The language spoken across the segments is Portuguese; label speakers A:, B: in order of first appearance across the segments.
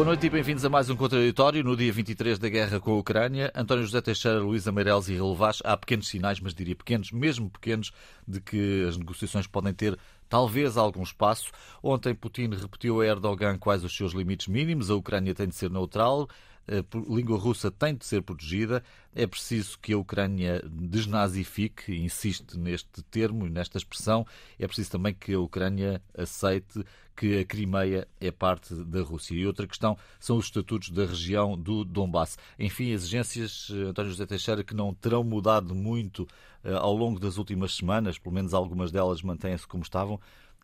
A: Boa noite e bem-vindos a mais um contraditório. No dia 23 da guerra com a Ucrânia, António José Teixeira, Luísa Meireles e Relevaz, há pequenos sinais, mas diria pequenos, mesmo pequenos, de que as negociações podem ter talvez algum espaço. Ontem Putin repetiu a Erdogan quais os seus limites mínimos. A Ucrânia tem de ser neutral a língua russa tem de ser protegida. É preciso que a Ucrânia desnazifique, insiste neste termo e nesta expressão. É preciso também que a Ucrânia aceite que a Crimeia é parte da Rússia. E outra questão são os estatutos da região do Donbass. Enfim, exigências, António José Teixeira, que não terão mudado muito uh, ao longo das últimas semanas, pelo menos algumas delas mantêm-se como estavam.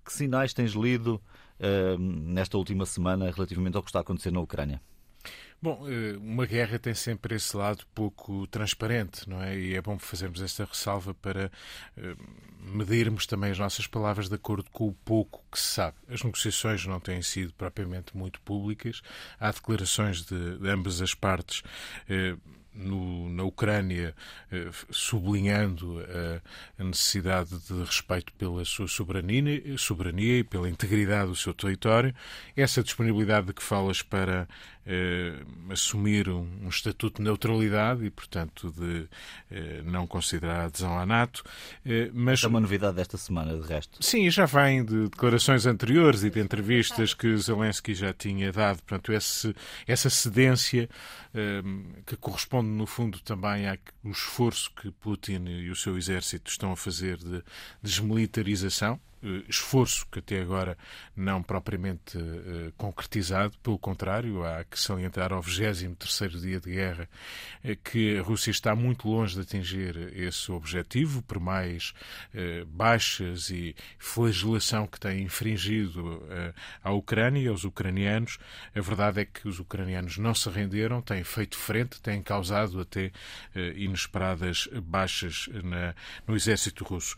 A: Que sinais tens lido nesta última semana relativamente ao que está a acontecer na Ucrânia?
B: Bom, eh, uma guerra tem sempre esse lado pouco transparente, não é? E é bom fazermos esta ressalva para eh, medirmos também as nossas palavras de acordo com o pouco que se sabe. As negociações não têm sido propriamente muito públicas. Há declarações de, ambas as partes. Eh, no, na Ucrânia, sublinhando a, necessidade de respeito pela sua soberania, soberania e pela integridade do seu território, essa disponibilidade de que falas para assumir um, um, estatuto de neutralidade e, portanto, de eh, não considerar a adesão à NATO.
A: Eh, mas é uma novidade desta semana, de resto.
B: Sim, já vem de declarações anteriores e de entrevistas que Zelensky já tinha dado. Portanto, esse, essa cedência eh, que corresponde no fundo, também ao esforço que Putin e o seu exército estão a fazer de desmilitarização eh, esforço que até agora não propriamente uh, concretizado, pelo contrário, há que salientar ao 23º dia de guerra uh, que a Rússia está muito longe de atingir esse objetivo, por mais uh, baixas e flagelação que tem infringido à Ucrânia e aos ucranianos. A verdade é que os ucranianos não se renderam, têm feito frente, têm causado até inesperadas baixas na, no exército russo.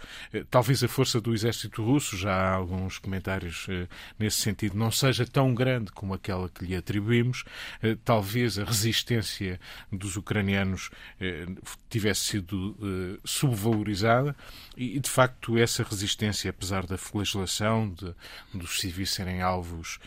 B: Talvez a força do exército russo já há alguns comentários eh, nesse sentido, não seja tão grande como aquela que lhe atribuímos. Eh, talvez a resistência dos ucranianos eh, tivesse sido subvalorizada e, de facto, essa resistência, apesar da flagelação, de, dos civis serem alvos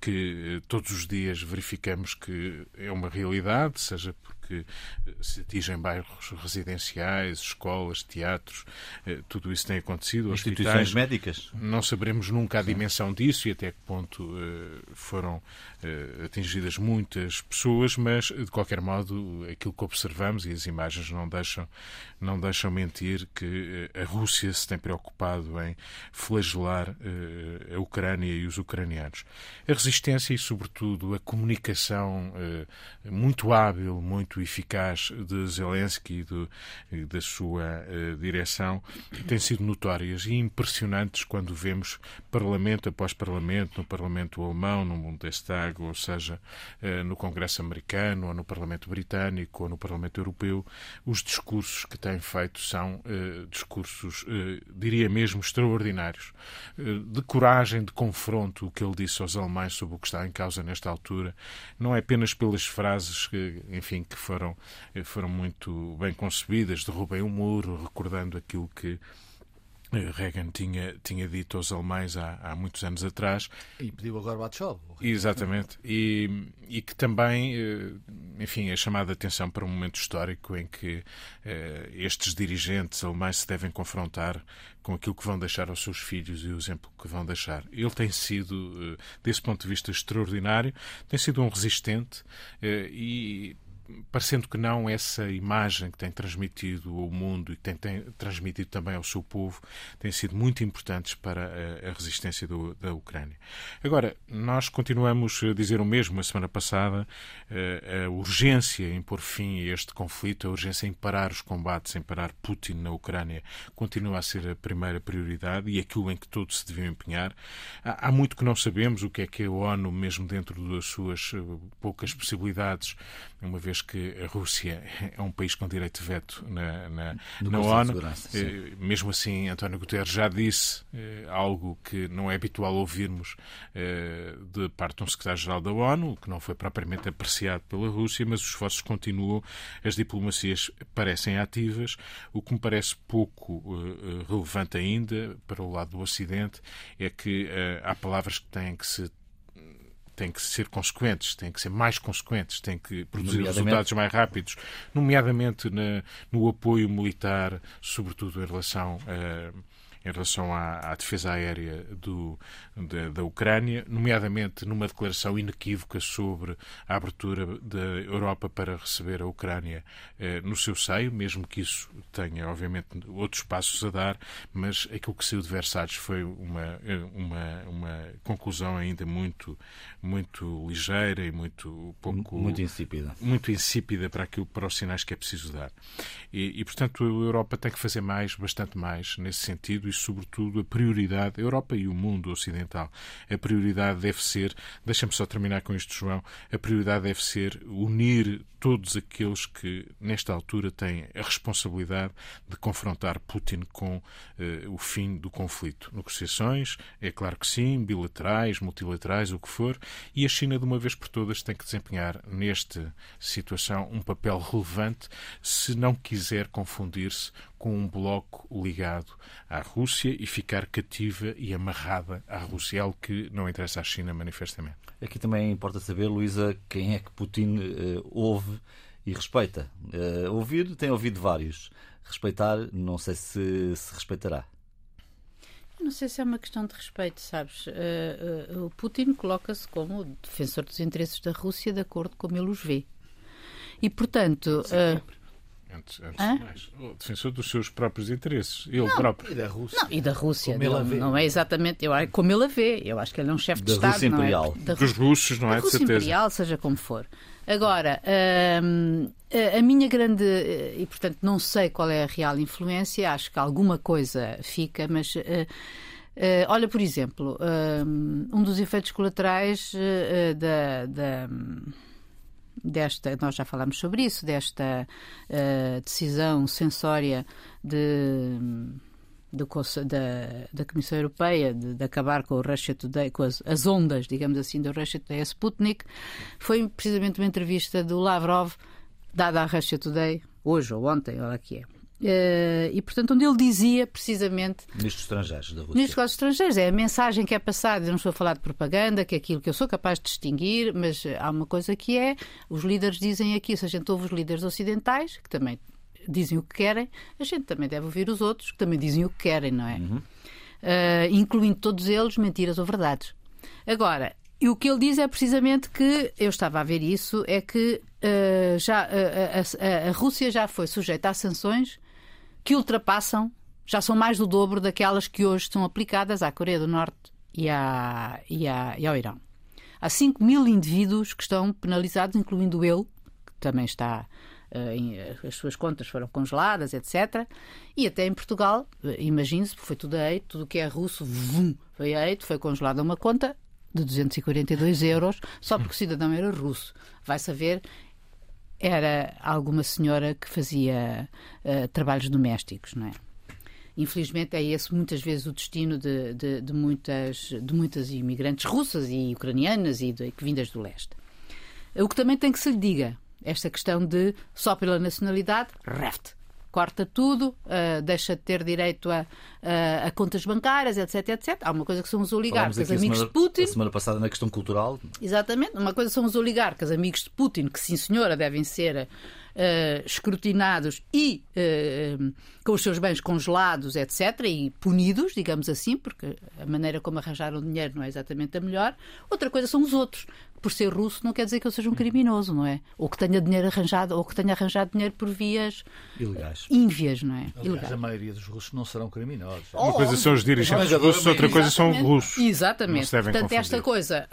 B: que todos os dias verificamos que é uma realidade, seja por que eh, se atingem bairros residenciais, escolas, teatros, eh, tudo isso tem acontecido.
A: Instituições médicas?
B: Não saberemos nunca a Sim. dimensão disso e até que ponto eh, foram atingidas muitas pessoas, mas de qualquer modo aquilo que observamos e as imagens não deixam, não deixam mentir que a Rússia se tem preocupado em flagelar a Ucrânia e os ucranianos. A resistência e, sobretudo, a comunicação muito hábil, muito muito eficaz de Zelensky e, do, e da sua uh, direção. Têm sido notórias e impressionantes quando vemos Parlamento após Parlamento, no Parlamento alemão, no Bundestag, ou seja, uh, no Congresso americano, ou no Parlamento britânico, ou no Parlamento europeu, os discursos que têm feito são uh, discursos, diria mesmo, extraordinários, de coragem, de confronto, o que ele disse aos alemães sobre o que está em causa nesta altura, não é apenas pelas frases que, enfim, que foram, eh, foram muito bem concebidas, derrubem o muro, recordando aquilo que eh, Reagan tinha, tinha dito aos alemães há, há muitos anos atrás.
C: E pediu a Gorbachev.
B: Exatamente. E, e que também, eh, enfim, é chamada a atenção para um momento histórico em que eh, estes dirigentes alemães se devem confrontar com aquilo que vão deixar aos seus filhos e o exemplo que vão deixar. Ele tem sido, desse ponto de vista, extraordinário, tem sido um resistente e parecendo que não, essa imagem que tem transmitido ao mundo e que tem, tem transmitido também ao seu povo tem sido muito importantes para a, a resistência do, da Ucrânia. Agora, nós continuamos a dizer o mesmo a semana passada, a, a urgência em pôr fim a este conflito, a urgência em parar os combates, em parar Putin na Ucrânia, continua a ser a primeira prioridade e aquilo em que todos se deviam empenhar. Há, há muito que não sabemos o que é que a ONU, mesmo dentro das suas eh, poucas possibilidades, uma vez que a Rússia é um país com direito de veto na, na, na ONU. Eh, mesmo assim, António Guterres já disse eh, algo que não é habitual ouvirmos eh, de parte de um secretário-geral da ONU, que não foi propriamente apreciado pela Rússia, mas os esforços continuam, as diplomacias parecem ativas. O que me parece pouco relevante ainda para o lado do Ocidente é que há palavras que têm que se têm que ser consequentes, têm que ser mais consequentes, têm que produzir resultados mais rápidos, nomeadamente na, no apoio militar, sobretudo em relação a em relação à, à defesa aérea do, da, da, Ucrânia, nomeadamente numa declaração inequívoca sobre a abertura da Europa para receber a Ucrânia eh, no seu seio, mesmo que isso tenha, obviamente, outros passos a dar, mas aquilo que saiu de Versalhes foi uma, uma, uma conclusão ainda muito, muito ligeira e muito pouco.
A: Muito insípida.
B: Muito insípida para aquilo, para os sinais que é preciso dar. E, e portanto, a Europa tem que fazer mais, bastante mais, nesse sentido, sobretudo, a prioridade, a Europa e o mundo ocidental, a prioridade deve ser, deixa-me só terminar com isto, João, a prioridade deve ser unir todos aqueles que, nesta altura, têm a responsabilidade de confrontar Putin com uh, o fim do conflito. Negociações, é claro que sim, bilaterais, multilaterais, o que for, e a China, de uma vez por todas, tem que desempenhar nesta situação um papel relevante se não quiser confundir-se com um bloco ligado à Rússia e ficar cativa e amarrada à Rússia, algo que não interessa à China manifestamente.
A: Aqui também importa saber, Luísa, quem é que Putin uh, ouve e respeita. Uh, ouvir, tem ouvido vários. Respeitar, não sei se se respeitará.
C: Não sei se é uma questão de respeito, sabes? Uh, uh, o Putin coloca-se como defensor dos interesses da Rússia de acordo com como ele os vê. E, portanto.
B: Antes, antes de mais, o defensor dos seus próprios interesses, ele não, próprio.
C: E da Rússia. Não, e da Rússia. Como não, não é exatamente eu, como ele a vê. Eu acho que ele é um chefe de Estado.
A: Rússia Imperial.
C: Não é? Da
B: Dos russos, não
C: é? Da Rússia Imperial, seja como for. Agora, hum, a minha grande. E, portanto, não sei qual é a real influência, acho que alguma coisa fica, mas. Uh, Uh, olha, por exemplo, um dos efeitos colaterais uh, da, da, desta, nós já falámos sobre isso, desta uh, decisão censória de, de, da, da Comissão Europeia de, de, acabar com o Russia Today, com as, as, ondas, digamos assim, do Russia Today a Sputnik, foi precisamente uma entrevista do Lavrov dada à Russia Today, hoje ou ontem, olha que é. Uh, e, portanto, onde ele dizia precisamente.
A: Ministros estrangeiros da Rússia.
C: Ministros estrangeiros. É a mensagem que é passada. Eu não estou a falar de propaganda, que é aquilo que eu sou capaz de distinguir, mas há uma coisa que é: os líderes dizem aqui, se a gente ouve os líderes ocidentais, que também dizem o que querem, a gente também deve ouvir os outros, que também dizem o que querem, não é? Uhum. Uh, incluindo todos eles mentiras ou verdades. Agora, e o que ele diz é precisamente que, eu estava a ver isso, é que uh, já, a, a, a Rússia já foi sujeita a sanções que ultrapassam, já são mais do dobro daquelas que hoje são aplicadas à Coreia do Norte e, à, e, à, e ao Irão. Há 5 mil indivíduos que estão penalizados, incluindo ele, que também está. Uh, as suas contas foram congeladas, etc. E até em Portugal, uh, imagine-se, foi tudo a tudo o que é russo, vum, foi a foi congelada uma conta de 242 euros, só porque o cidadão era russo. Vai saber era alguma senhora que fazia uh, trabalhos domésticos, não é? Infelizmente é esse muitas vezes o destino de, de, de muitas, de muitas imigrantes russas e ucranianas e de, vindas do leste. O que também tem que se lhe diga, esta questão de só pela nacionalidade, reft, corta tudo, uh, deixa de ter direito a, a, a, contas bancárias, etc, etc. Há uma coisa que são os oligarcas, amigos
A: semana,
C: de Putin. A
A: semana passada na questão cultural.
C: Exatamente. Uma coisa são os oligarcas, amigos de Putin, que sim senhora devem ser uh, escrutinados e uh, com os seus bens congelados, etc., e punidos, digamos assim, porque a maneira como arranjaram dinheiro não é exatamente a melhor. Outra coisa são os outros. Por ser russo não quer dizer que eu seja um criminoso, não é? Ou que tenha dinheiro arranjado, ou que tenha arranjado dinheiro por vias
A: ilegais.
C: ínvias, não é?
D: Aliás, Ilegais. a maioria dos russos não serão criminosos.
B: Uma coisa são os dirigentes russos, outra coisa são os russos.
C: Exatamente. Portanto, confundir. esta coisa.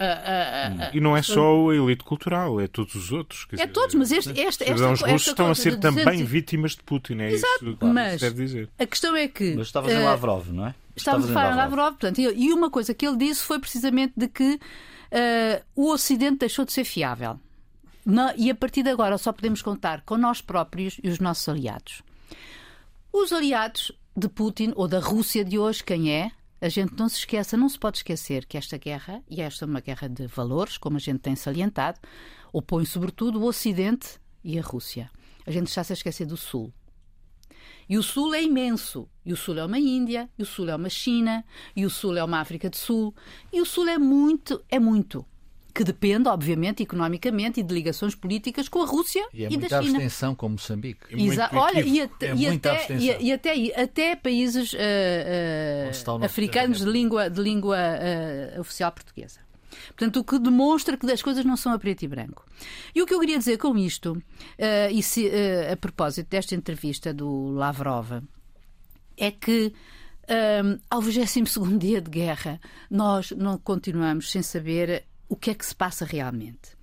B: e não é só a elite cultural, é todos os outros.
C: é todos, mas este, este, esta,
B: esta, russos estão a ser também vítimas de Putin, é Exato, isso claro, mas deve dizer.
C: A questão é que.
A: Mas estavas uh, em Lavrov, não é?
C: Estávamos a falar em Lavrov, portanto, e uma coisa que ele disse foi precisamente de que uh, o Ocidente deixou de ser fiável. e a partir de agora só podemos contar com nós próprios e os nossos aliados. Os aliados de Putin ou da Rússia de hoje, quem é? A gente não se esqueça, não se pode esquecer que esta guerra, e esta é uma guerra de valores, como a gente tem salientado, opõe sobretudo o Ocidente e a Rússia. A gente está-se a esquecer do Sul. E o Sul é imenso. E o Sul é uma Índia, e o Sul é uma China, e o Sul é uma África do Sul. E o Sul é muito, é muito. que depende, obviamente, economicamente e de ligações políticas com a Rússia
D: E é
C: e da
D: muita
C: China.
D: abstenção como Moçambique.
B: É muito
C: Exa- Olha, e,
B: equívoco.
C: até,
D: É
C: e
D: muita
C: até, e, e até, e até países eh,
D: nosso
C: africanos de língua, de língua eh, oficial portuguesa. Portanto, o que demonstra que as coisas não são a preto e branco. E o que eu queria dizer com isto, eh, e se, eh, a propósito desta entrevista do Lavrov, é que hum, ao 22 dia de guerra nós não continuamos sem saber o que é que se passa realmente.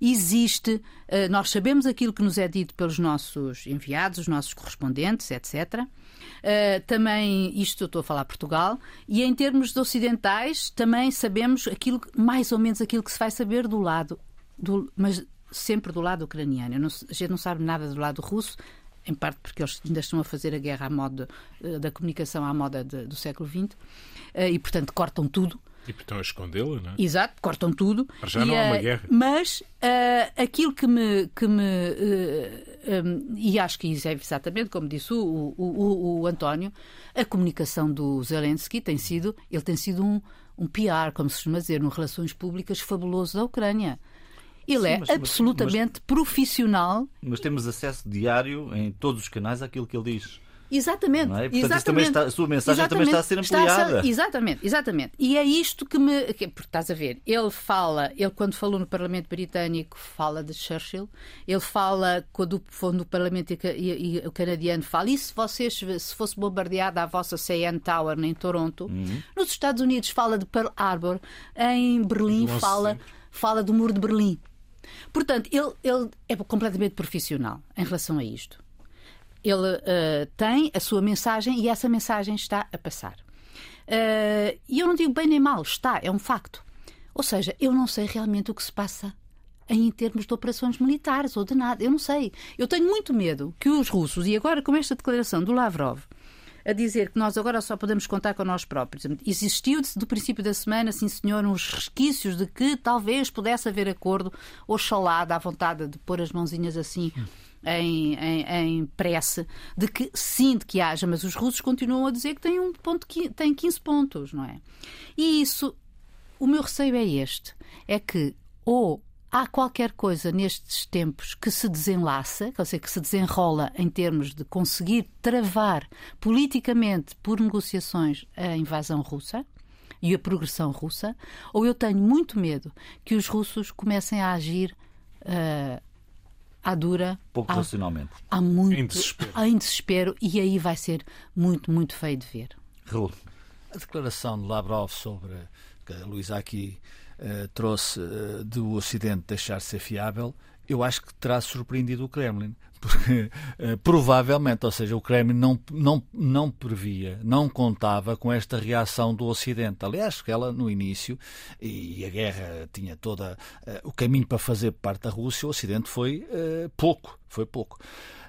C: Existe, eh, nós sabemos aquilo que nos é dito pelos nossos enviados, os nossos correspondentes, etc. Eh, também, isto eu estou a falar Portugal, e em termos de ocidentais, também sabemos aquilo, mais ou menos aquilo que se vai saber do lado, do, mas sempre do lado ucraniano. Não a gente não sabe nada do lado russo, em parte porque eles ainda estão a fazer a guerra à moda eh, da comunicação à moda de- do século XX eh, e, portanto, cortam tudo.
B: E estão a escondê-la, não é?
C: Exato, cortam tudo.
B: Para já
C: E,
B: não há uma
C: eh,
B: guerra.
C: Mas eh, aquilo que me. Que me eh, um, e acho que isso é exatamente como disse o, o, o, o António, a comunicação do Zelensky tem sido. Ele tem sido um, um PR, como se costuma dizer, um relações públicas fabuloso da Ucrânia. Ele
A: Sim,
C: é
A: mas- mas-
C: absolutamente profissional.
A: Mas temos acesso diário em todos os canais àquilo que ele diz.
C: Exatamente.
A: É? Portanto,
C: exatamente.
A: também está- a sua mensagem também está a ser
C: Está a ser-
A: ampliada.
C: exatamente, exatamente. E é isto que me. que- porque estás a ver, ele fala, ele quando falou no Parlamento Britânico, fala de Churchill, ele fala, quando for no Parlamento e, e- e o canadiano, fala, e se vocês, se fosse bombardeada a vossa CN Tower em Toronto,
A: Uhum.
C: nos Estados Unidos fala de Pearl Harbor, em Berlim
B: Do 11 de
C: fala, fala do Muro de Berlim. Portanto, ele, ele é completamente profissional em relação a isto. Ele eh, tem a sua mensagem e essa mensagem está a passar. Eh, E eu não digo bem nem mal, está, é um facto. Ou seja, eu não sei realmente o que se passa em termos de operações militares ou de nada. Eu não sei. Eu tenho muito medo que os russos, e agora com esta declaração do Lavrov, a dizer que nós agora só podemos contar com nós próprios. Existiu do princípio da semana, sim senhor, uns resquícios de que talvez pudesse haver acordo, oxalá, dá vontade de pôr as mãozinhas assim em, em, em de que sim, de que haja, mas os russos continuam a dizer que têm, um ponto, têm 15 pontos, não é? E isso, o meu receio é este, é que ou há qualquer coisa nestes tempos que se desenlaça, quer dizer, que se desenrola em termos de conseguir travar politicamente, por negociações, a invasão russa e a progressão russa, ou eu tenho muito medo que os russos comecem a agir ah, à dura,
A: Pouco
C: à,
A: racionalmente.
C: há muito,
B: Em desespero.
C: em desespero, e aí vai ser muito, muito feio de ver.
A: Raul,
D: A declaração de Lavrov sobre que a Luísa aqui eh, trouxe eh, do Ocidente deixar de ser fiável, eu acho que terá surpreendido o Kremlin. Porque eh, provavelmente, ou seja, o Kremlin não, não, não previa, não contava com esta reação do Ocidente. Aliás, que ela no início, e a guerra tinha toda eh, o caminho para fazer parte da Rússia, o Ocidente foi eh, pouco, foi pouco.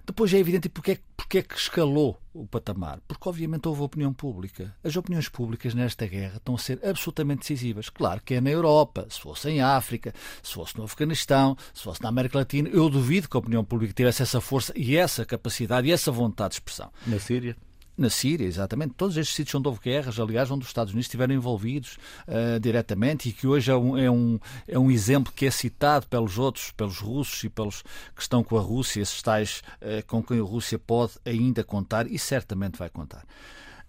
D: Depois é evidente porque é, porque é que escalou o patamar. Porque, obviamente, houve opinião pública. As opiniões públicas nesta guerra estão a ser absolutamente decisivas. Claro que é na Europa, se fosse em África, se fosse no Afeganistão, se fosse na América Latina, eu duvido que a opinião pública tivesse essa força e essa capacidade e essa vontade de expressão.
A: na Síria.
D: Na Síria, exatamente. Todos estes sítios onde houve guerras, aliás, onde os Estados Unidos estiveram envolvidos uh, diretamente e que hoje é um, é, um, é um exemplo que é citado pelos outros, pelos russos e pelos que estão com a Rússia, esses tais uh, com quem a Rússia pode ainda contar e certamente vai contar.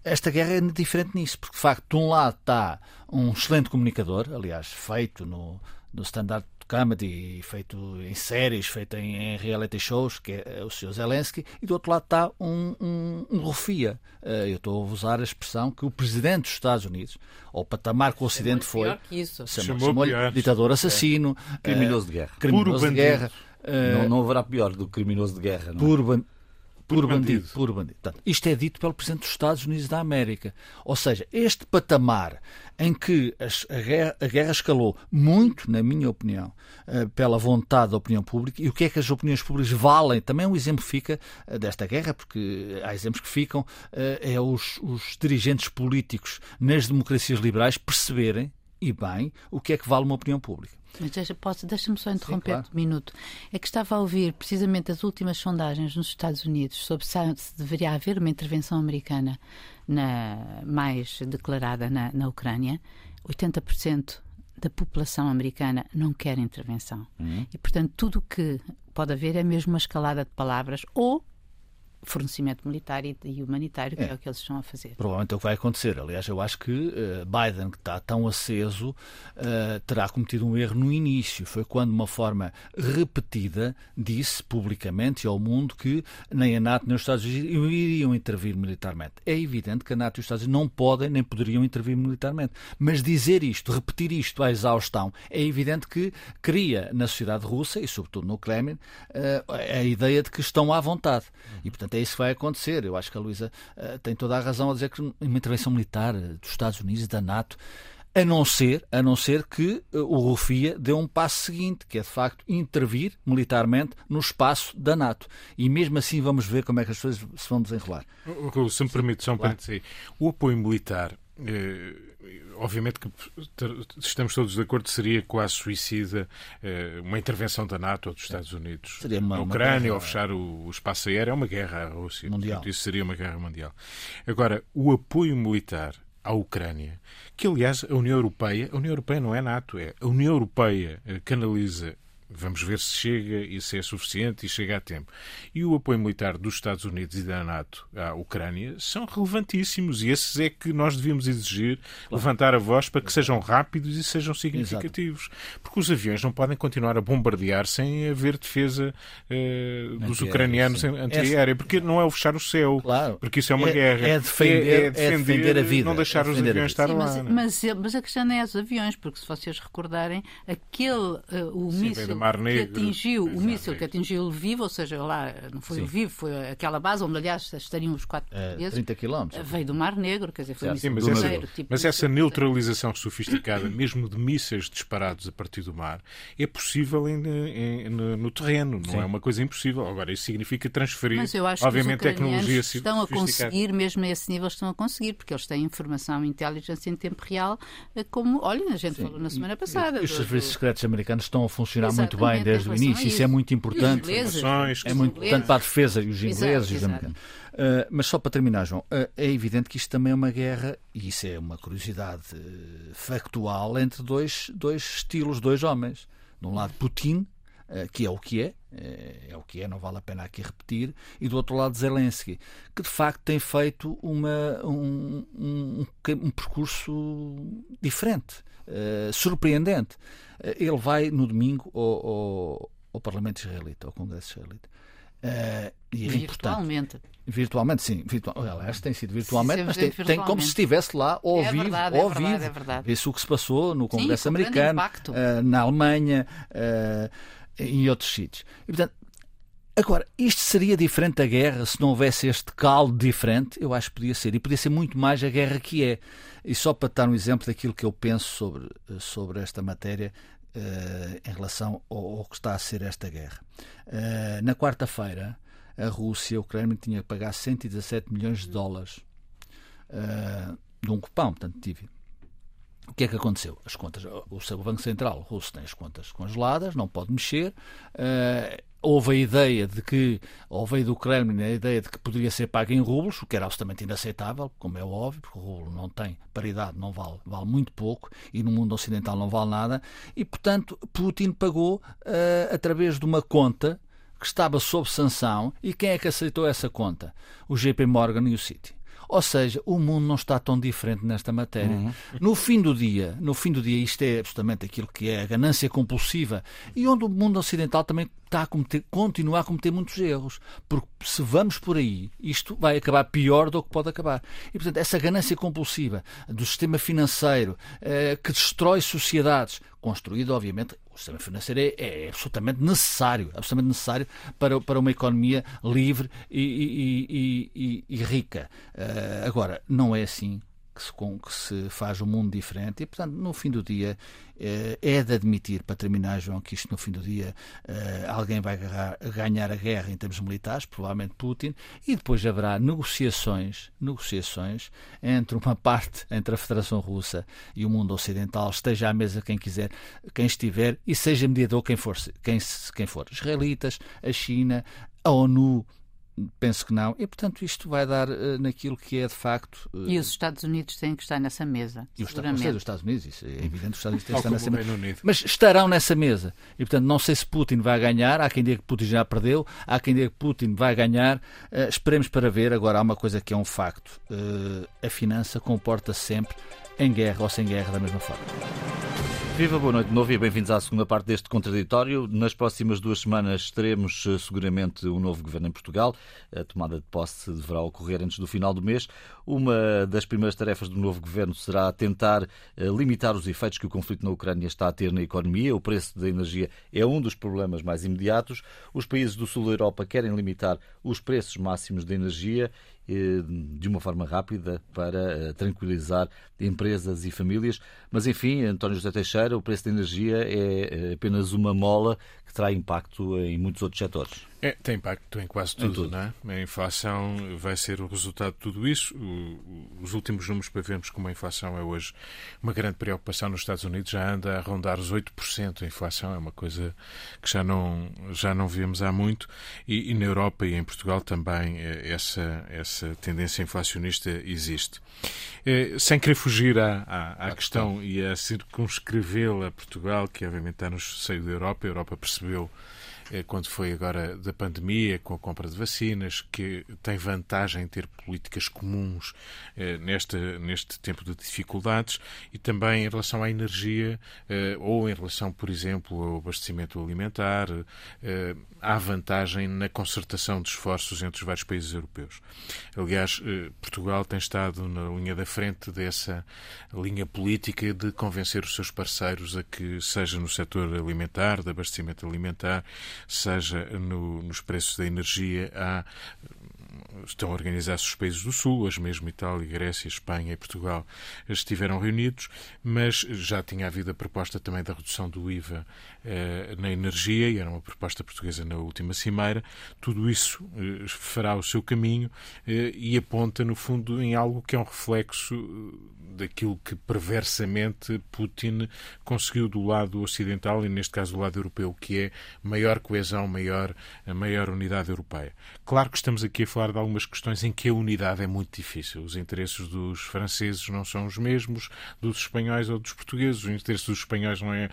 D: Esta guerra é diferente nisso, porque de facto, de um lado está um excelente comunicador, aliás, feito no, no standard comedy, feito em séries, feito em, em reality shows, que é o Sr. Zelensky, e do outro lado está um, um, um rufia. Eu estou a usar a expressão que o presidente dos Estados Unidos, ao patamar que o Ocidente foi,
C: isso.
D: chamou,
B: Chamou
D: chamou
B: pior.
D: ditador assassino,
A: Criminoso de guerra.
D: eh, criminoso
B: Puro
D: de
B: bandido.
D: guerra, eh,
A: Não, não haverá pior do que criminoso de guerra. Não é?
D: puro, puro bandido.
B: bandido.
D: Puro bandido. Portanto, isto é dito pelo Presidente dos Estados Unidos da América. Ou seja, este patamar em que a, guerra, a guerra escalou muito, na minha opinião, eh, pela vontade da opinião pública, e o que é que as opiniões públicas valem, também um exemplo fica eh, desta guerra, porque há exemplos que ficam, eh, é os, os dirigentes políticos nas democracias liberais perceberem, e bem, o que é que vale uma opinião pública.
C: Mas deixa-me só interromper
D: claro.
C: um minuto. É que estava a ouvir precisamente as últimas sondagens nos Estados Unidos sobre se se deveria haver uma intervenção americana na- mais declarada na, na Ucrânia. 80% da população americana não quer intervenção.
D: Uhum.
C: E, portanto, tudo o que pode haver é mesmo uma escalada de palavras ou fornecimento militar e, e humanitário, que é. é. o que eles estão a fazer.
D: Provavelmente é o que vai acontecer. Aliás, eu acho que uh, Biden, que está tão aceso, uh, terá cometido um erro no início. Foi quando, de uma forma repetida, disse publicamente ao mundo que nem a NATO nem os Estados Unidos iriam intervir militarmente. É evidente que a NATO e os Estados Unidos não podem nem poderiam intervir militarmente. Mas dizer isto, repetir isto à exaustão, é evidente que cria na sociedade russa, e sobretudo no Kremlin, uh, a ideia de que estão à vontade. E, portanto, é isso que vai acontecer. Eu acho que a Luísa uh, tem toda a razão a dizer que uma intervenção militar eh, dos Estados Unidos e da NATO a não ser, a não ser que uh, o Rufia dê um passo seguinte, que é de facto intervir militarmente no espaço da NATO. E mesmo assim vamos ver como é que as coisas se vão desenrolar.
B: Se me permite só um claro. o apoio militar eh, obviamente que estamos todos de acordo seria quase suicida eh, uma intervenção da NATO ou dos Estados Unidos seria uma, na Ucrânia ou fechar o, o, espaço aéreo. É uma guerra à Rússia. Mundial. Portanto, isso seria uma guerra mundial. Agora, o apoio militar à Ucrânia, que aliás a União Europeia, a União Europeia não é NATO, é a União Europeia eh, canaliza Vamos ver se chega e se é suficiente e chega a tempo. E o apoio militar dos Estados Unidos e da NATO à Ucrânia são relevantíssimos e esses é que nós devíamos exigir, claro. levantar a voz para que sejam rápidos e sejam significativos. Exato. Porque os aviões não podem continuar a bombardear sem haver defesa uh, dos ucranianos antiaérea, porque não é o fechar o céu, claro. porque isso é uma
D: é,
B: guerra.
D: É defender, é, é defender, é defender a vida.
B: Não deixar
D: é
B: os aviões estar
C: Sim,
B: lá.
C: Mas, mas, mas, a questão não é os aviões, porque se vocês recordarem, aquele, uh, o míssil
B: Mar Negro.
C: que atingiu, o míssil que atingiu o Lviv, ou seja, lá não foi o Lviv, foi aquela base onde, aliás, estariam os quatro
D: é, portugueses. 30 quilómetros.
C: Veio do Mar Negro, quer dizer, foi
B: Sim, um mas, essa, tipo mas essa neutralização sofisticada, mesmo de mísseis disparados a partir do mar, é possível em, em, no terreno, não Sim. é uma coisa impossível. Agora, isso significa transferir,
C: mas eu acho
B: obviamente,
C: que os
B: tecnologia
C: estão a conseguir, mesmo a esse nível, estão a conseguir, porque eles têm informação e inteligência em tempo real, eh, como, olha, a gente Sim. falou na semana passada.
D: Os serviços secretos americanos estão a funcionar muito bem desde o início. Isso é muito importante. É muito importante para a defesa e os ingleses e os americanos. Uh, mas só para terminar, João, uh, é evidente que isto também é uma guerra, e isso é uma curiosidade uh, factual, entre dois, dois estilos, dois homens. De um lado, Putin, que é o que é, é o que é, não vale a pena aqui repetir, e do outro lado Zelensky, que de facto tem feito uma, um, um, um percurso diferente, uh, surpreendente. Uh, ele vai no domingo ao, ao, ao, Parlamento Israelita, ao Congresso Israelita. Uh,
C: e é virtualmente.
D: Importante. Virtualmente, sim. Virtual, aliás, tem sido virtualmente, mas tem, tem, como se estivesse lá ao é vivo. Verdade, ao é vivo. Verdade, é verdade. Vê-se o que se passou no Congresso sim, americano, uh, na Alemanha uh, em outros sítios. E, portanto, Agora, isto seria diferente da guerra se não houvesse este caldo diferente? Eu acho que podia ser. E podia ser muito mais a guerra que é. E só para dar um exemplo daquilo que eu penso sobre, sobre esta matéria, uh, em relação ao, ao, que está a ser esta guerra. Uh, na quarta-feira, a Rússia, o Kremlin, tinha que pagar 117 milhões de dólares uh, de um cupão, portanto, tive. O que é que aconteceu? As contas, o Banco Central russo tem as contas congeladas, não pode mexer. Uh, houve a ideia de que, ou veio do Kremlin a ideia de que poderia ser pago em rublos, o que era absolutamente inaceitável, como é óbvio, porque o rublo não tem paridade, não vale, vale muito pouco, e no mundo ocidental não vale nada, e portanto Putin pagou uh, através de uma conta que estava sob sanção, e quem é que aceitou essa conta? O JP Morgan e o Citi. Ou seja, o mundo não está tão diferente nesta matéria. Uhum. No fim do dia, no fim do dia, isto é absolutamente aquilo que é a ganância compulsiva e onde o mundo ocidental também está a cometer, continua a cometer muitos erros. Porque se vamos por aí, isto vai acabar pior do que pode acabar. E, portanto, essa ganância compulsiva do sistema financeiro eh, que destrói sociedades, construído, obviamente, o sistema financeiro é, é, absolutamente necessário, absolutamente necessário para, para uma economia livre e, e, e, e rica. Uh, agora, não é assim com, que se faz um mundo diferente e, portanto, no fim do dia eh, é de admitir, para terminar, João, que isto no fim do dia eh, alguém vai ganhar a guerra em termos militares, provavelmente Putin, e depois haverá negociações, negociações entre uma parte, entre a Federação Russa e o mundo ocidental, esteja à mesa quem quiser, quem estiver, e seja mediador quem for, quem, quem for. Israelitas, a China, a ONU, penso que não. E, portanto, isto vai dar uh, naquilo que é de facto.
C: Uh... E os Estados Unidos têm que estar nessa mesa.
D: E os, Estados, os Estados Unidos, isso é evidente, os Estados Unidos têm que estar nessa
B: mesa.
D: Unido. Mas estarão nessa mesa. E, portanto, não sei se Putin vai ganhar. Há quem diga que Putin já perdeu, há quem diga que Putin vai ganhar. Uh, esperemos para ver. Agora, há uma coisa que é um facto: a finança comporta-se sempre em guerra ou sem guerra da mesma forma.
A: Viva, boa noite de novo e bem-vindos à segunda parte deste contraditório. Nas próximas duas semanas teremos eh, seguramente um novo governo em Portugal. A tomada de posse deverá ocorrer antes do final do mês. Uma das primeiras tarefas do novo governo será tentar eh, limitar os efeitos que o conflito na Ucrânia está a ter na economia. O preço da energia é um dos problemas mais imediatos. Os países do sul da Europa querem limitar os preços máximos de energia de uma forma rápida para tranquilizar empresas e famílias. Mas, enfim, António José Teixeira, o preço da energia é apenas uma mola que terá impacto em muitos outros setores.
B: É, tem impacto em quase tudo, em tudo. Não é? A inflação vai ser o resultado de tudo isso. O, os últimos números para vermos como a inflação é hoje uma grande preocupação nos Estados Unidos já anda a rondar os 8%. A inflação é uma coisa que já não, já não vemos há muito. E, e na Europa e em Portugal também eh, essa, essa tendência inflacionista existe. É, sem querer fugir à, à, à questão e a circunscrevê-la a Portugal, que obviamente está no seio da Europa, a Europa percebeu quando foi agora da pandemia, com a compra de vacinas, que tem vantagem em ter políticas comuns eh, neste, neste tempo de dificuldades e também em relação à energia eh, ou em relação, por exemplo, ao abastecimento alimentar. Há vantagem na concertação de esforços entre os vários países europeus. Aliás, Portugal tem estado na linha da frente dessa linha política de convencer os seus parceiros a que, seja no setor alimentar, de abastecimento alimentar, seja no, nos preços da energia, há estão a organizar-se os países do Sul, hoje mesmo Itália, Grécia, Espanha e Portugal estiveram reunidos, mas já tinha havido a proposta também da redução do IVA eh, na energia, e era uma proposta portuguesa na última cimeira. Tudo isso eh, fará o seu caminho eh, e aponta, no fundo, em algo que é um reflexo daquilo que perversamente Putin conseguiu do lado ocidental e neste caso do lado europeu, que é maior coesão, maior, maior unidade europeia. Claro que estamos aqui a falar de algumas questões em que a unidade é muito difícil. Os interesses dos franceses não são os mesmos dos espanhóis ou dos portugueses. Os interesses dos espanhóis não é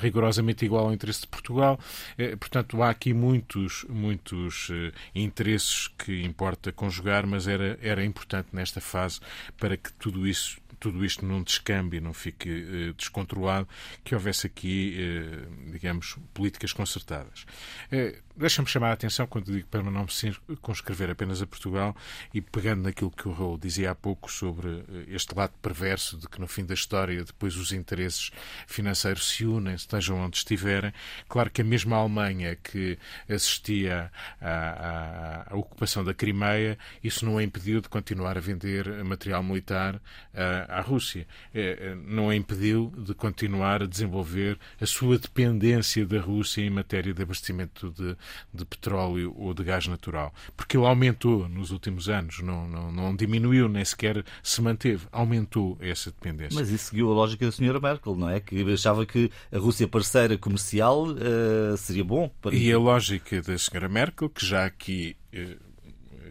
B: rigorosamente igual ao interesse de Portugal. Eh, portanto, há aqui muitos, muitos eh, interesses que importa conjugar, mas era, era importante nesta fase para que tudo isso tudo isto não descambe não fique uh, descontrolado, que houvesse aqui, uh, digamos, políticas concertadas. Uh, Deixa-me chamar a atenção quando digo para não me circunscrever apenas a Portugal e pegando naquilo que o Raul dizia há pouco sobre eh, este lado perverso de que no fim da história depois os interesses financeiros se unem, estejam onde estiverem. Claro que a mesma Alemanha que assistia à, à, à ocupação da Crimeia, isso não a impediu de continuar a vender material militar à, à Rússia. É, não a impediu de continuar a desenvolver a sua dependência da Rússia em matéria de abastecimento de de petróleo ou de gás natural. Porque ele aumentou nos últimos anos, não, não, não diminuiu, nem sequer se manteve, aumentou essa dependência.
A: Mas isso seguiu a lógica da senhora Merkel, não é? Que achava que a Rússia parceira comercial uh, seria bom.
B: Para... E a lógica da senhora Merkel, que já aqui. Uh,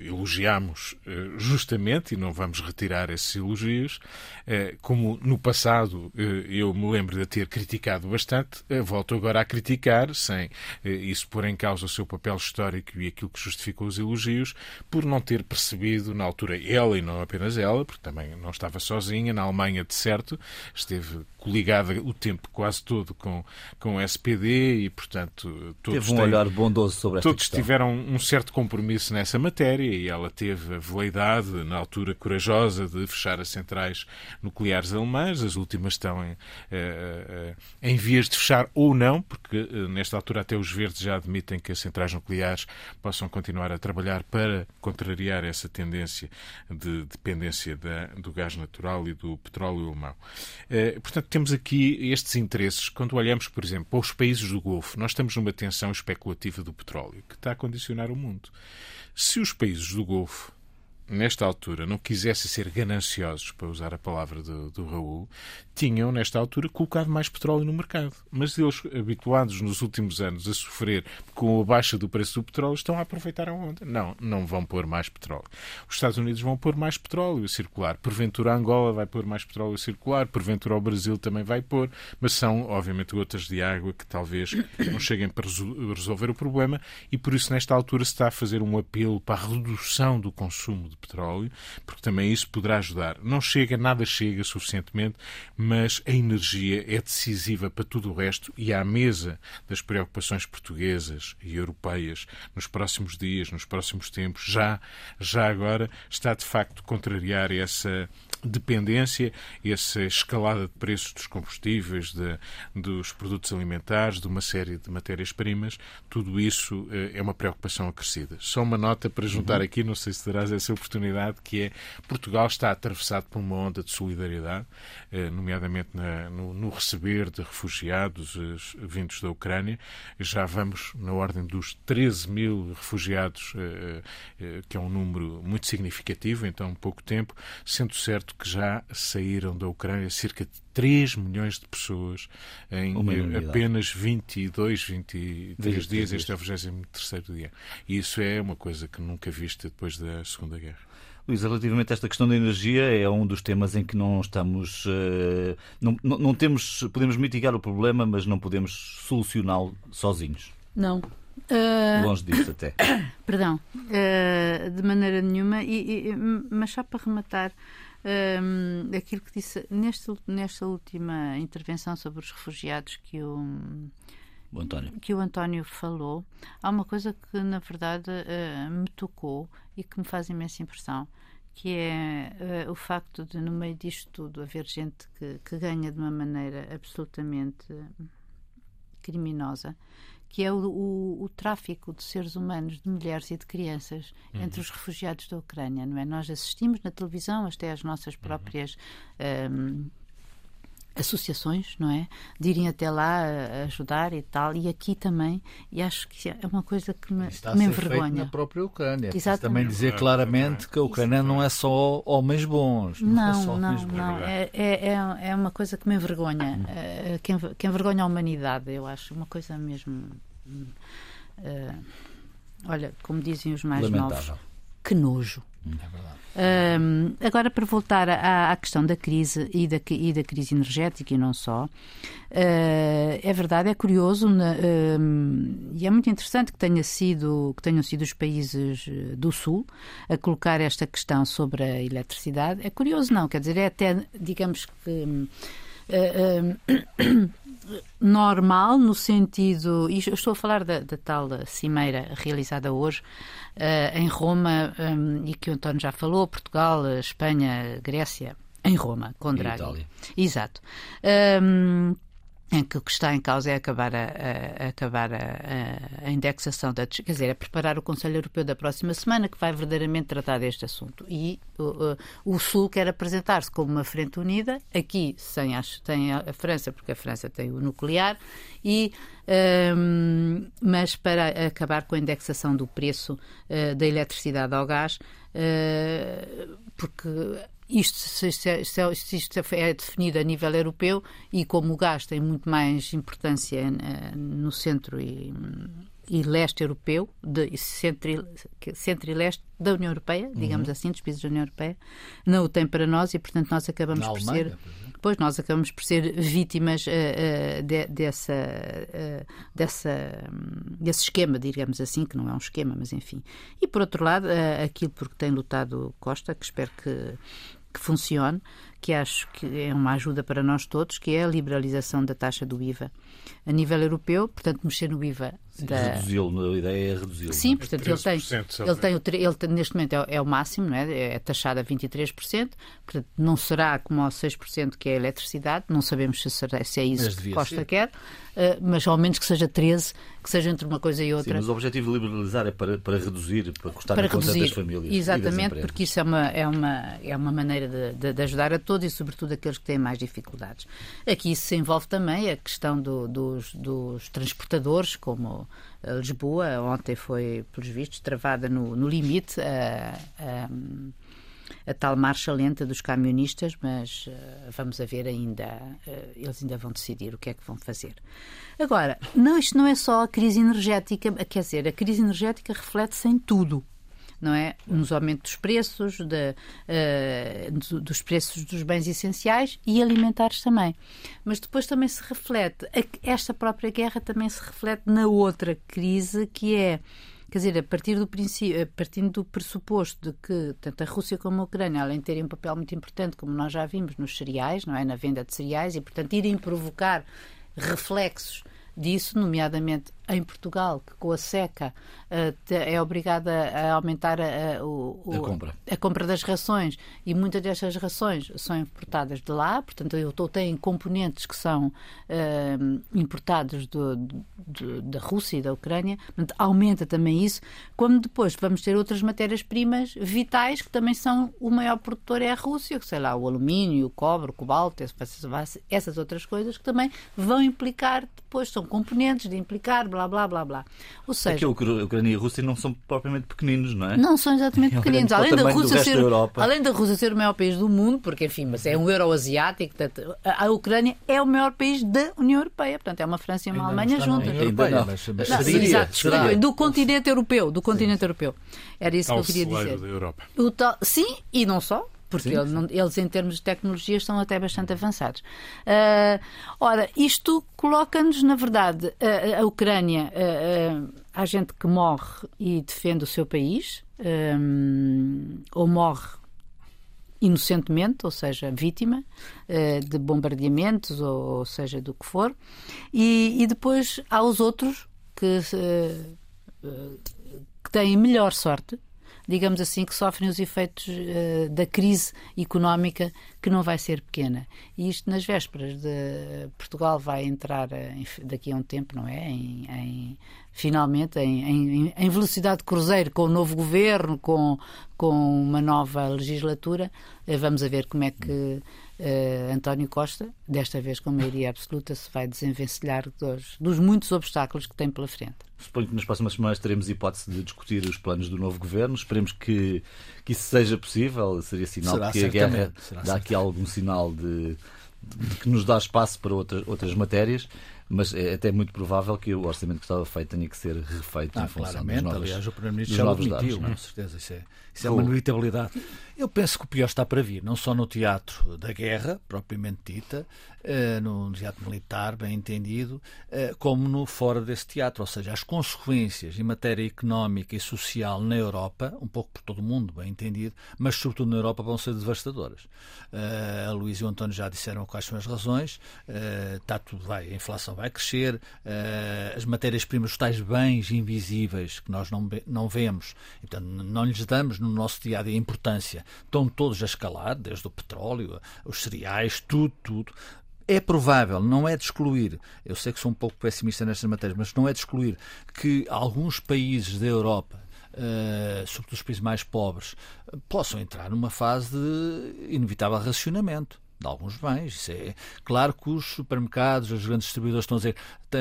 B: elogiamos eh, justamente, e não vamos retirar esses elogios, eh, como no passado eh, eu me lembro de ter criticado bastante, volto agora a criticar, sem isso pôr em causa o seu papel histórico e aquilo que justificou os elogios, por não ter percebido na altura ela e não apenas ela, porque também não estava sozinha, na Alemanha de certo, esteve coligada o tempo quase todo com, com o SPD e, portanto,
A: todos, Teve um têm, olhar bondoso sobre
B: todos tiveram um certo compromisso nessa matéria e ela teve a veleidade, na altura corajosa, de fechar as centrais nucleares alemãs. As últimas estão em, eh, eh, em vias de fechar ou não, porque eh, nesta altura até os verdes já admitem que as centrais nucleares possam continuar a trabalhar para contrariar essa tendência de dependência da, do gás natural e do petróleo alemão. Portanto, temos aqui estes interesses. Quando olhamos, por exemplo, para os países do Golfo, nós estamos numa tensão especulativa do petróleo que está a condicionar o mundo. Se os países do Golfo nesta altura, não quisessem ser gananciosos, para usar a palavra do, do Raul, tinham, nesta altura, colocado mais petróleo no mercado. Mas eles, habituados nos últimos anos a sofrer com a baixa do preço do petróleo, estão a aproveitar a onda. Não, não vão pôr mais petróleo. Os Estados Unidos vão pôr mais petróleo a circular. Porventura, a Angola vai pôr mais petróleo a circular. Porventura, o Brasil também vai pôr. Mas são, obviamente, gotas de água que talvez não cheguem para resolver o problema e, por isso, nesta altura, se está a fazer um apelo para a redução do consumo de petróleo, porque também isso poderá ajudar. Não chega, nada chega suficientemente, mas a energia é decisiva para tudo o resto e à mesa das preocupações portuguesas e europeias nos próximos dias, nos próximos tempos, já, já agora está de facto contrariar essa dependência, essa escalada de preços dos combustíveis, de, dos produtos alimentares, de uma série de matérias-primas, tudo isso eh, é uma preocupação acrescida. Só uma nota para juntar uhum. aqui, não sei se terás essa oportunidade, que é Portugal está atravessado por uma onda de solidariedade, eh, nomeadamente na, no, no, receber de refugiados vindos da Ucrânia. Já vamos na ordem dos 13 mil refugiados, eh, que é um número muito significativo, então pouco tempo, sendo certo que já saíram da Ucrânia cerca de 3 milhões de pessoas em apenas 22, 23 dias. Este é o 23 dia. E isso é uma coisa que nunca vista depois da Segunda Guerra.
A: Luís, relativamente a esta questão da energia, é um dos temas em que não estamos. Não, não, não, temos. Podemos mitigar o problema, mas não podemos solucioná-lo sozinhos.
C: Não.
A: Uh... Longe disso, até.
C: Perdão. Uh, de maneira nenhuma. E, e, mas só para rematar um, aquilo que disse nesta, nesta última intervenção sobre os refugiados que o,
A: o António.
C: que o António falou, há uma coisa que na verdade uh, me tocou e que me faz imensa impressão, que é uh, o facto de no meio disto tudo haver gente que, que ganha de uma maneira absolutamente criminosa que é o, o, o, tráfico de seres humanos, de mulheres e de crianças uhum. entre os refugiados da Ucrânia, não é? Nós assistimos na televisão até às nossas uhum. próprias um, associações, não é? De irem até lá ajudar e tal, e aqui também, e acho que é uma coisa que me,
D: Está
C: me
D: envergonha. na própria Ucrânia. Exatamente. Também dizer claramente que a Ucrânia não é só homens bons.
C: Não,
D: não,
C: não. não. É, é, é, é uma coisa que me envergonha, uh, que, que envergonha a humanidade, eu acho, uma coisa mesmo. Uh, olha, como dizem os mais Lamentável. novos, que nojo. É verdade. Um, agora, para voltar à, à, questão da crise e da, e da crise energética e não só, uh, é verdade, é curioso uh, e é muito interessante que, tenha sido, que tenham sido os países eh, do Sul a colocar esta questão sobre a eletricidade. É curioso, não, quer dizer, é até, digamos que. Uh, normal no sentido, e estou a falar da, da tal cimeira realizada hoje uh, em Roma um, e que o António já falou, Portugal, Espanha, Grécia, em Roma, com Draghi.
A: Itália.
C: Exato. Um, em que o que está em causa é acabar a, a acabar a, a, indexação da quer dizer, é preparar o Conselho Europeu da próxima semana que vai verdadeiramente tratar deste assunto. E o, o Sul quer apresentar-se como uma frente unida aqui sem a, tem a, França porque a França tem o nuclear e um, mas para acabar com a indexação do preço uh, da eletricidade ao gás uh, porque isto, se, se, se, isto é definido a nível europeu e como o gás tem muito mais importância uh, no centro e, e leste europeu, de centro, e, centro e leste da União Europeia, digamos uhum. assim, dos países da União Europeia, não o tem para nós e, portanto, nós acabamos
D: Na
C: por
D: Alemanha,
C: ser. Por pois nós acabamos por ser vítimas uh, uh, de, dessa, uh, dessa, um, desse esquema, digamos assim, que não é um esquema, mas enfim. E por outro lado, aquilo por que tem lutado Costa, que espero que, que funcione, que acho que é uma ajuda para nós todos, que é a liberalização da taxa do IVA a nível europeu, portanto, mexer no IVA.
A: Da... Reduzi-lo, a ideia é reduzi-lo.
C: Sim, é? portanto, ele tem, ele tem, o, ele tem, neste momento é, é, o máximo, não é? é taxado a 23%, portanto, não será como aos 6% que é a eletricidade, não sabemos se, será, se é isso que Costa ser. quer, uh, mas ao menos que seja 13%, que seja entre uma coisa e outra.
A: Sim, mas o objetivo de liberalizar é para, para reduzir, para custar para reduzir, das famílias.
C: Exatamente, porque isso é uma, é uma, é uma maneira de, de, de ajudar a todos todos e, sobretudo, aqueles que têm mais dificuldades. Aqui se envolve também a questão do, dos, dos, transportadores, como Lisboa, ontem foi, pelos vistos, travada no, no limite. A, a, a tal marcha lenta dos camionistas, mas uh, vamos a ver ainda, uh, eles ainda vão decidir o que é que vão fazer. Agora, não, isto não é só a crise energética, quer dizer, a crise energética reflete-se em tudo não é? Nos aumentos dos preços, de, uh, dos preços dos bens essenciais e alimentares também. Mas depois também se reflete, esta própria guerra também se reflete na outra crise que é Quer dizer, a partir do princípio, partindo do pressuposto de que tanto a Rússia como a Ucrânia, além de terem um papel muito importante, como nós já vimos nos cereais, não é, na venda de cereais, e portanto irem provocar reflexos disso, nomeadamente em Portugal, que com a seca uh, é obrigada a aumentar a, o,
A: o, a, compra.
C: a compra das rações e muitas destas rações são importadas de lá, portanto, eu estou, tem componentes que são uh, importados do, do, da Rússia e da Ucrânia, portanto, aumenta também isso, como depois vamos ter outras matérias-primas vitais que também são o maior produtor é a Rússia, sei lá, o alumínio, o cobre, o cobalto, essas, essas outras coisas que também vão implicar depois, são componentes de implicar, blá, blá, blá, blá.
A: Ou seja... Aqui a Ucrânia e a Rússia não são propriamente pequeninos, não é?
C: Não são exatamente pequeninos. Além da, Rússia ser, além da Rússia ser o maior país do mundo, porque, enfim, mas é um euro-asiático, a Ucrânia é o maior país da União Europeia. Portanto, é uma França e uma ainda Alemanha juntas. Exato, do continente europeu. Do continente sim. europeu. Era isso que eu queria dizer.
B: Da Europa.
C: O tal, sim, e não só porque sim, sim. eles, em termos de tecnologias, são até bastante avançados. Uh, ora, isto coloca-nos, na verdade, a, a Ucrânia, uh, há gente que morre e defende o seu país, um, ou morre inocentemente, ou seja, vítima uh, de bombardeamentos, ou, ou, seja, do que for, e, e depois há os outros que, que têm melhor sorte digamos assim, que sofrem os efeitos uh, da crise económica que não vai ser pequena. E isto nas vésperas de Portugal vai entrar em, daqui a um tempo, não é? Em, em finalmente em, em, em, velocidade de cruzeiro com o novo governo, com, com uma nova legislatura. Eh, vamos a ver como é que uh, António Costa, desta vez com maioria absoluta, se vai desenvencilhar dos, dos muitos obstáculos que tem pela frente.
A: Suponho que nas próximas semanas teremos hipótese de discutir os planos do novo governo. Esperemos que, que isso seja possível. Seria sinal
D: Será
A: de que a guerra dá aqui algum sinal de, de, que nos dá espaço para outras, outras matérias mas é até muito provável que o orçamento que estava feito tenha que ser refeito
D: ah,
A: em função
D: claramente,
A: dos novos,
D: aliás, o Primeiro-Ministro já admitiu, com certeza, isso é, isso é uma inevitabilidade. Eu penso que o pior está para vir, não só no teatro da guerra, propriamente dita, eh, no teatro militar, bem entendido, eh, como no fora desse teatro, ou seja, as consequências em matéria económica e social na Europa, um pouco por todo o mundo, bem entendido, mas sobretudo na Europa vão ser devastadoras. Eh, a Luís e o António já disseram quais são as razões, está tudo vai, a inflação vai crescer, as matérias-primas, os tais bens invisíveis que nós não, não vemos, e, portanto, não lhes damos no nosso dia a dia importância, estão todos a escalar, desde o petróleo, os cereais, tudo, tudo. É provável, não é de excluir, eu sei que sou um pouco pessimista nestas matérias, mas não é de excluir que alguns países da Europa, Uh, sobretudo os países mais pobres, possam entrar numa fase de inevitável racionamento de alguns bens. Isso é claro que os supermercados, os grandes distribuidores estão a dizer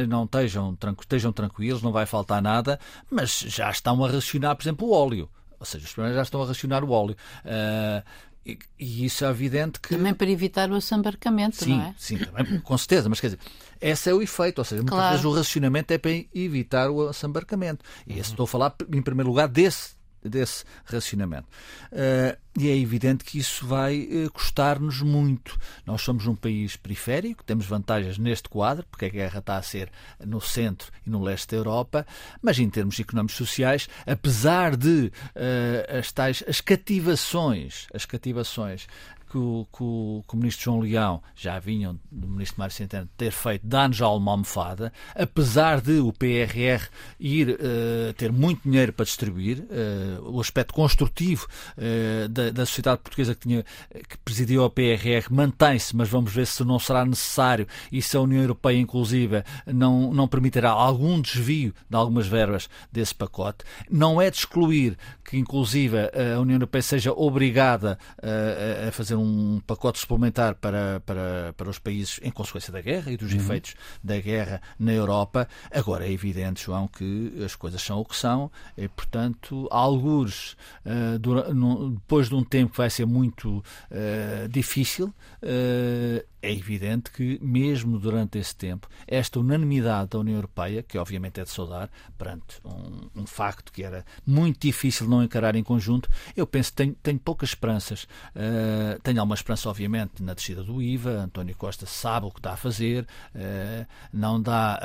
D: não estejam, estejam tranquilos, não vai faltar nada, mas já estão a racionar, por exemplo, o óleo. Ou seja, os supermercados já estão a racionar o óleo. Uh, e, e, isso é evidente que.
C: Também para evitar o assambarcamento,
D: sim,
C: não é?
D: Sim, também, com certeza, mas quer dizer, esse é o efeito, ou seja, muitas claro. vezes o racionamento é para evitar o assambarcamento. E esse, estou a falar, em primeiro lugar, desse desse racionamento. Uh, e é evidente que isso vai uh, custar-nos muito. Nós somos um país periférico, temos vantagens neste quadro, porque a guerra está a ser no centro e no leste da Europa, mas em termos económicos sociais, apesar de uh, as tais as cativações, as cativações que o, que o, que o ministro João Leão já vinham do ministro Mário Centeno ter feito danos já uma apesar de o PRR ir uh, ter muito dinheiro para distribuir, uh, o aspecto construtivo da, da, sociedade portuguesa que, tinha, que presidiu a PRR mantém-se, mas vamos ver se não será necessário e se a União Europeia, inclusive, não, não permitirá algum desvio de algumas verbas desse pacote. Não é de excluir que, inclusive, a União Europeia seja obrigada a fazer um pacote suplementar para, para, para os países em consequência da guerra e dos uhum. efeitos da guerra na Europa. Agora, é evidente, João, que as coisas são o que são e, portanto, alguns, uh, depois de um tempo que vai ser muito uh, difícil, uh, é evidente que, mesmo durante esse tempo, esta unanimidade da União Europeia, que obviamente é de saudar, perante um, um facto que era muito difícil não encarar em conjunto, eu penso que tenho, tenho poucas esperanças. Uh, tenho alguma esperança, obviamente, na descida do IVA. António Costa sabe o que está a fazer, uh, não dá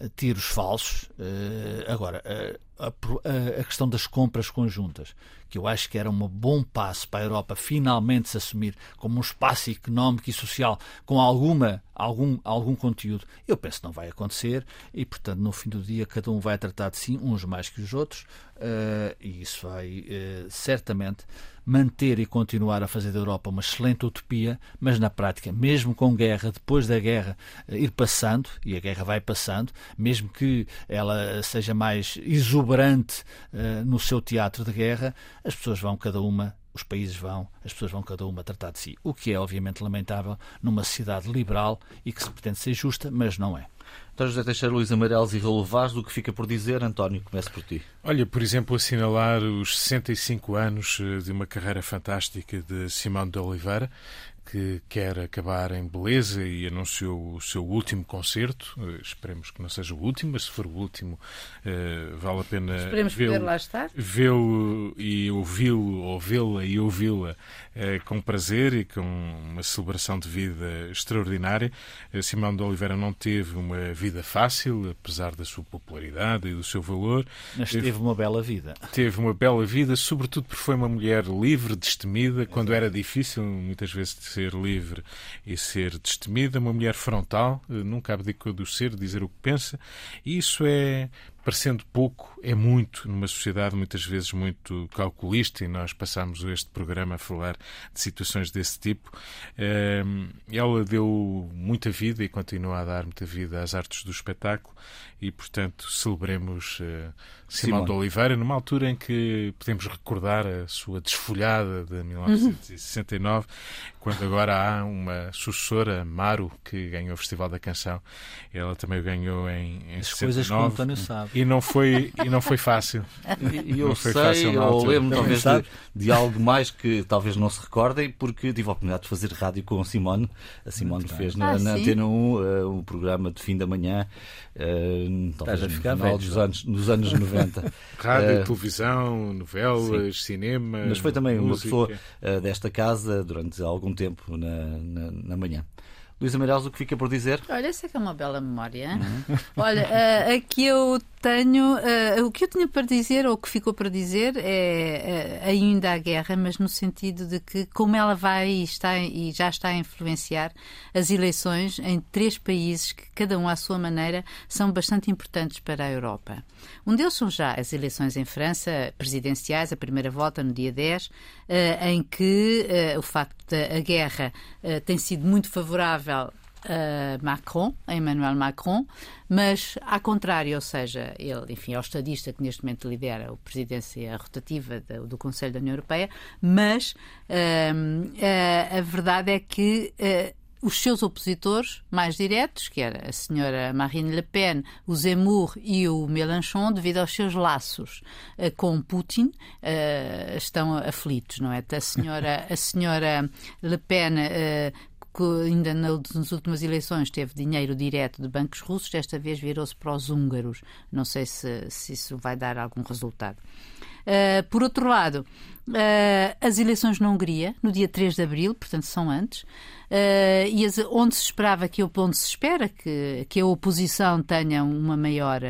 D: uh, tiros falsos. agora, a, a, questão das compras conjuntas, que eu acho que era um bom passo para a Europa finalmente se assumir como um espaço económico e social com alguma, algum, algum conteúdo. Eu penso que não vai acontecer e, portanto, no fim do dia, cada um vai tratar de si, uns mais que os outros, uh, e isso vai uh, certamente manter e continuar a fazer da Europa uma excelente utopia, mas na prática, mesmo com guerra, depois da guerra uh, ir passando, e a guerra vai passando, mesmo que ela seja mais exuberante no seu teatro de guerra, as pessoas vão cada uma os países vão, as pessoas vão cada uma tratar de si. O que é obviamente lamentável numa sociedade liberal e que se pretende ser justa, mas não é.
A: António José Teixeira, Luís Amarelos e Raul Vaz, do que fica por dizer, António, comece por ti.
B: Olha, por exemplo, assinalar os 65 anos eh, de uma carreira fantástica de Simão de Oliveira, que quer acabar em beleza e anunciou o seu último concerto. Uh, esperemos que não seja o último, mas se for o último, uh, vale a pena vê-lo e ouvi-lo, ou vê-la e ouvi-la com prazer e com uma celebração de vida extraordinária. Simão de Oliveira não teve uma vida fácil, apesar da sua popularidade e do seu valor.
D: Mas teve, teve uma bela vida.
B: Teve uma bela vida, sobretudo porque foi uma mulher livre, destemida, quando era difícil, muitas vezes, ser livre e ser destemida, uma mulher frontal, eh, nunca abdicou do ser, dizer o que pensa, e isso é parecendo pouco, é muito numa sociedade muitas vezes muito calculista, e nós passamos este programa a falar de situações desse tipo. Ehm, ela deu muita vida e continua a dar muita vida às artes do espetáculo, e portanto celebremos eh, Simão de Oliveira numa altura em que podemos recordar a sua desfolhada de 1969, uhum. quando agora há uma sucessora, Maru, que ganhou o Festival da Canção. Ela também ganhou em, em As 69. coisas que o
D: António sabe
B: e não foi, e não foi fácil.
A: E eu sei, fácil ou lembro talvez de, de, algo mais que talvez não se recordem, porque tive a oportunidade de fazer rádio com a Simone. A Simone Muito fez na, ah, na Antena 1 uh, um programa de fim da manhã, uh, talvez no final dos anos, nos anos 90.
B: rádio, uh, televisão, novelas, sim. cinema.
A: Mas foi também música. uma pessoa uh, desta casa durante algum tempo na, na, na manhã. Luísa Amarelos, o que fica por dizer?
C: Olha, essa é que é uma bela memória. Uhum. Olha, uh, aqui eu tenho. Uh, o que eu tinha para dizer, ou o que ficou para dizer, é uh, ainda a guerra, mas no sentido de que, como ela vai e, está, e já está a influenciar as eleições em três países que, cada um à sua maneira, são bastante importantes para a Europa. Um deles são já as eleições em França, presidenciais, a primeira volta no dia 10, em que o facto da guerra tem sido muito favorável a Macron, a Emmanuel Macron, mas ao contrário, ou seja, ele, enfim, é o estadista que neste momento lidera a presidência rotativa do, do Conselho da União Europeia, mas uh, uh, a verdade é que uh, os seus opositores mais diretos, que era a senhora Marine Le Pen, o Zemmour e o Mélenchon, devido aos seus laços uh, com Putin, uh, estão aflitos, não é? A senhora, a senhora Le Pen uh, ainda nas últimas eleições teve dinheiro direto de bancos russos, desta vez virou-se para os húngaros. Não sei se, se isso vai dar algum resultado. Uh, por outro lado, uh, as eleições na Hungria, no dia 3 de abril, portanto são antes, uh, e as, onde se esperava que, onde se espera que, que a oposição tenha uma maior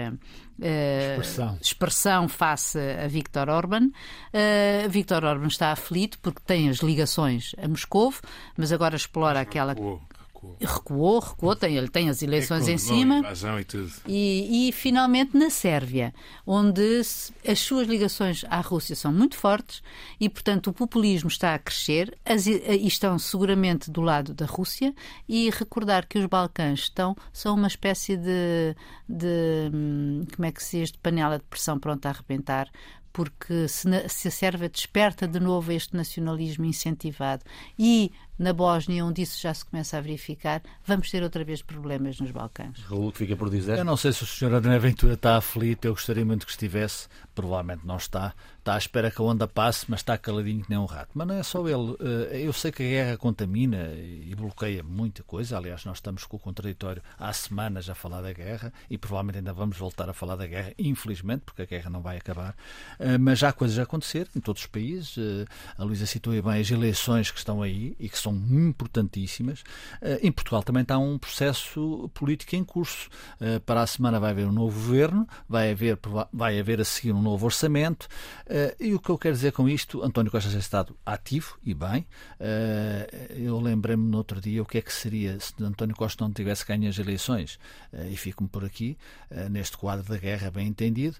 D: expressão.
C: expressão face a Viktor Orban. Uh, Viktor Orban está aflito porque tem as ligações a Moscou, mas agora explora aquela.
B: Com, recuou.
C: Recuou, recuou, tem, ele tem as eleições é em cima.
B: E, tudo.
C: E, e, finalmente na Sérvia, onde as suas ligações à Rússia são muito fortes e, portanto, o populismo está a crescer as, e estão seguramente do lado da Rússia. E recordar que os Balcãs estão, são uma espécie de, de hum, como é que se diz, de panela de pressão pronta a arrebentar porque se a Sérvia desperta de novo este nacionalismo incentivado e na Bósnia, onde isso já se começa a verificar, vamos ter outra vez problemas nos Balcãs.
A: Raul, que fica por dizer?
D: Eu não sei se o Sr. André Ventura está aflito, eu gostaria muito que estivesse, provavelmente não está. Está à espera que a onda passe, mas está caladinho que nem um rato. Mas não é só ele. Eh, eu sei que a guerra contamina e bloqueia muita coisa. Aliás, nós estamos com o contraditório há semanas a falar da guerra e provavelmente ainda vamos voltar a falar da guerra, infelizmente, porque a guerra não vai acabar. Eh, mas já há coisas a acontecer em todos os países. Eh, a Luísa citou bem as eleições que estão aí e que são importantíssimas. Em Portugal também está um processo político em curso. Para a semana vai haver um novo governo, vai haver, vai haver a seguir um novo orçamento. Uh, e o que eu quero dizer com isto, António Costa tem estado ativo e bem. Uh, eu lembrei-me no outro dia o que é que seria se António Costa não tivesse ganho as eleições. Uh, e fico-me por aqui, neste quadro da guerra, bem entendido.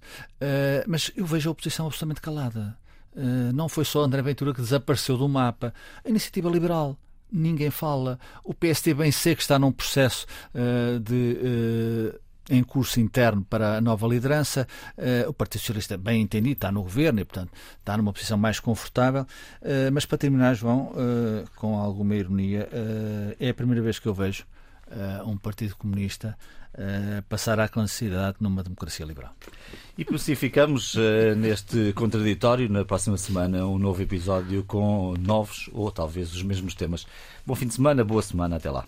D: mas eu vejo a oposição absolutamente calada. não foi só André Ventura que desapareceu do mapa. A iniciativa liberal ninguém fala. O PST bem sei que está num processo uh, de uh, em curso interno para a nova liderança. Uh, o Partido Socialista, bem entendido, está no governo e, portanto, está numa posição mais confortável. Uh, mas, para terminar, João, uh, com alguma ironia, é a primeira vez que eu vejo um Partido Comunista passar à clandestinidade numa democracia liberal.
A: E pacificamos neste contraditório, na próxima semana, um novo episódio com novos ou talvez os mesmos temas. Bom fim de semana, boa semana, até lá.